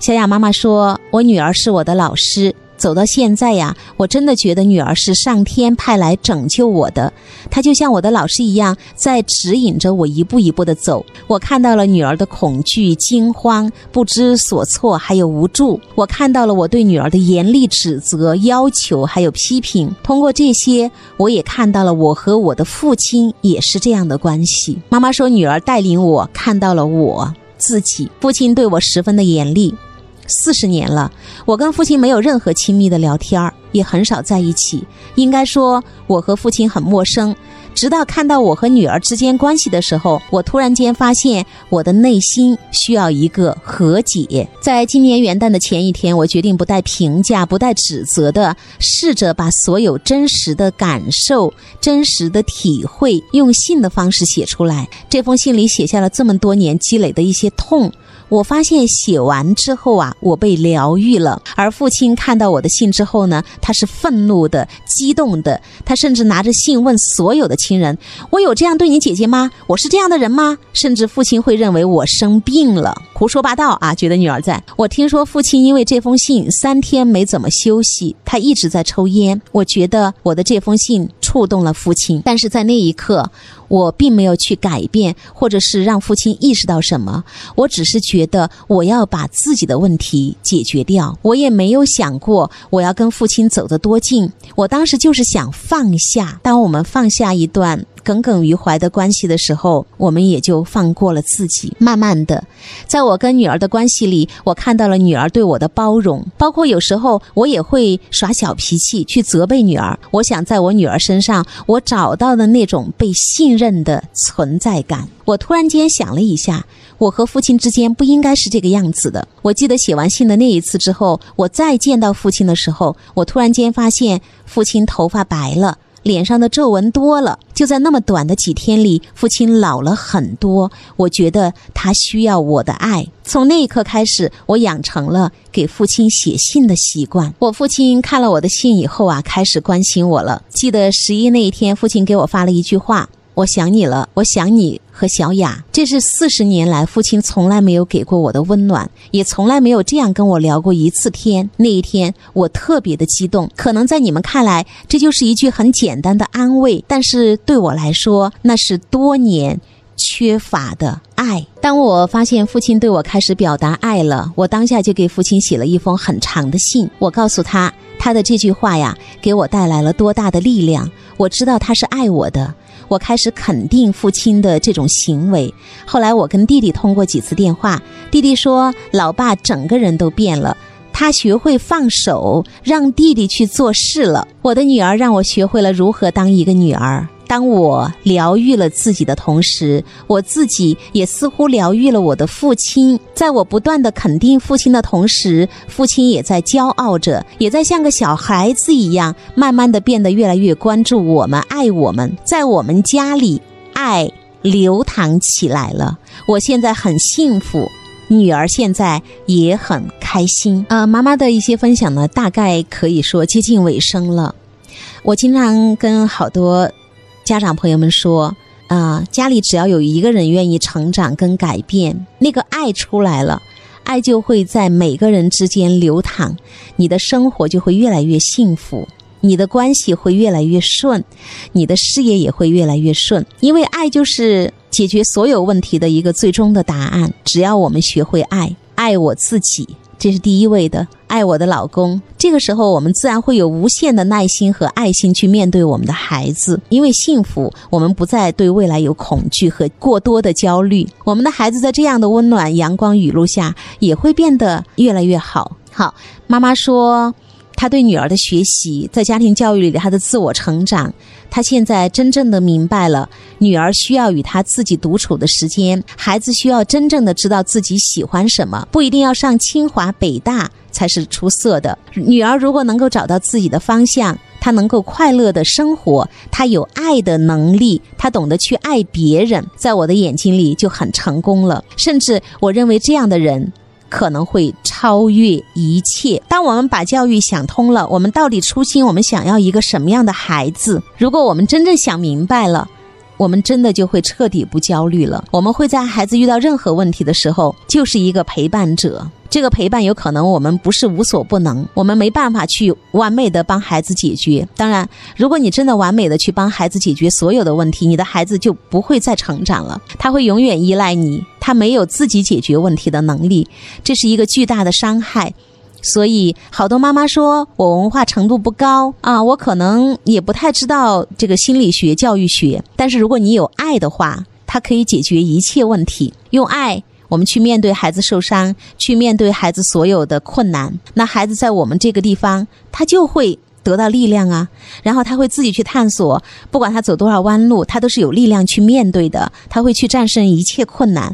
小雅妈妈说：“我女儿是我的老师。”走到现在呀，我真的觉得女儿是上天派来拯救我的，她就像我的老师一样，在指引着我一步一步的走。我看到了女儿的恐惧、惊慌、不知所措，还有无助。我看到了我对女儿的严厉指责、要求，还有批评。通过这些，我也看到了我和我的父亲也是这样的关系。妈妈说，女儿带领我看到了我自己，父亲对我十分的严厉。四十年了，我跟父亲没有任何亲密的聊天儿，也很少在一起。应该说，我和父亲很陌生。直到看到我和女儿之间关系的时候，我突然间发现我的内心需要一个和解。在今年元旦的前一天，我决定不带评价、不带指责的，试着把所有真实的感受、真实的体会，用信的方式写出来。这封信里写下了这么多年积累的一些痛。我发现写完之后啊，我被疗愈了。而父亲看到我的信之后呢，他是愤怒的、激动的，他甚至拿着信问所有的亲人：“我有这样对你姐姐吗？我是这样的人吗？”甚至父亲会认为我生病了，胡说八道啊！觉得女儿在。我听说父亲因为这封信三天没怎么休息，他一直在抽烟。我觉得我的这封信触动了父亲，但是在那一刻。我并没有去改变，或者是让父亲意识到什么，我只是觉得我要把自己的问题解决掉。我也没有想过我要跟父亲走得多近，我当时就是想放下。当我们放下一段。耿耿于怀的关系的时候，我们也就放过了自己。慢慢的，在我跟女儿的关系里，我看到了女儿对我的包容，包括有时候我也会耍小脾气去责备女儿。我想在我女儿身上，我找到的那种被信任的存在感。我突然间想了一下，我和父亲之间不应该是这个样子的。我记得写完信的那一次之后，我再见到父亲的时候，我突然间发现父亲头发白了。脸上的皱纹多了，就在那么短的几天里，父亲老了很多。我觉得他需要我的爱。从那一刻开始，我养成了给父亲写信的习惯。我父亲看了我的信以后啊，开始关心我了。记得十一那一天，父亲给我发了一句话。我想你了，我想你和小雅。这是四十年来父亲从来没有给过我的温暖，也从来没有这样跟我聊过一次天。那一天我特别的激动，可能在你们看来这就是一句很简单的安慰，但是对我来说那是多年缺乏的爱。当我发现父亲对我开始表达爱了，我当下就给父亲写了一封很长的信。我告诉他，他的这句话呀，给我带来了多大的力量。我知道他是爱我的。我开始肯定父亲的这种行为。后来我跟弟弟通过几次电话，弟弟说老爸整个人都变了，他学会放手，让弟弟去做事了。我的女儿让我学会了如何当一个女儿。当我疗愈了自己的同时，我自己也似乎疗愈了我的父亲。在我不断的肯定父亲的同时，父亲也在骄傲着，也在像个小孩子一样，慢慢的变得越来越关注我们，爱我们。在我们家里，爱流淌起来了。我现在很幸福，女儿现在也很开心。呃，妈妈的一些分享呢，大概可以说接近尾声了。我经常跟好多。家长朋友们说：“啊，家里只要有一个人愿意成长跟改变，那个爱出来了，爱就会在每个人之间流淌，你的生活就会越来越幸福，你的关系会越来越顺，你的事业也会越来越顺。因为爱就是解决所有问题的一个最终的答案。只要我们学会爱，爱我自己。”这是第一位的，爱我的老公。这个时候，我们自然会有无限的耐心和爱心去面对我们的孩子，因为幸福，我们不再对未来有恐惧和过多的焦虑。我们的孩子在这样的温暖阳光雨露下，也会变得越来越好。好，妈妈说。他对女儿的学习，在家庭教育里他的自我成长，他现在真正的明白了，女儿需要与他自己独处的时间，孩子需要真正的知道自己喜欢什么，不一定要上清华北大才是出色的。女儿如果能够找到自己的方向，她能够快乐的生活，她有爱的能力，她懂得去爱别人，在我的眼睛里就很成功了。甚至我认为这样的人。可能会超越一切。当我们把教育想通了，我们到底初心，我们想要一个什么样的孩子？如果我们真正想明白了，我们真的就会彻底不焦虑了。我们会在孩子遇到任何问题的时候，就是一个陪伴者。这个陪伴有可能我们不是无所不能，我们没办法去完美的帮孩子解决。当然，如果你真的完美的去帮孩子解决所有的问题，你的孩子就不会再成长了，他会永远依赖你，他没有自己解决问题的能力，这是一个巨大的伤害。所以，好多妈妈说我文化程度不高啊，我可能也不太知道这个心理学、教育学。但是，如果你有爱的话，它可以解决一切问题。用爱。我们去面对孩子受伤，去面对孩子所有的困难，那孩子在我们这个地方，他就会得到力量啊，然后他会自己去探索，不管他走多少弯路，他都是有力量去面对的，他会去战胜一切困难。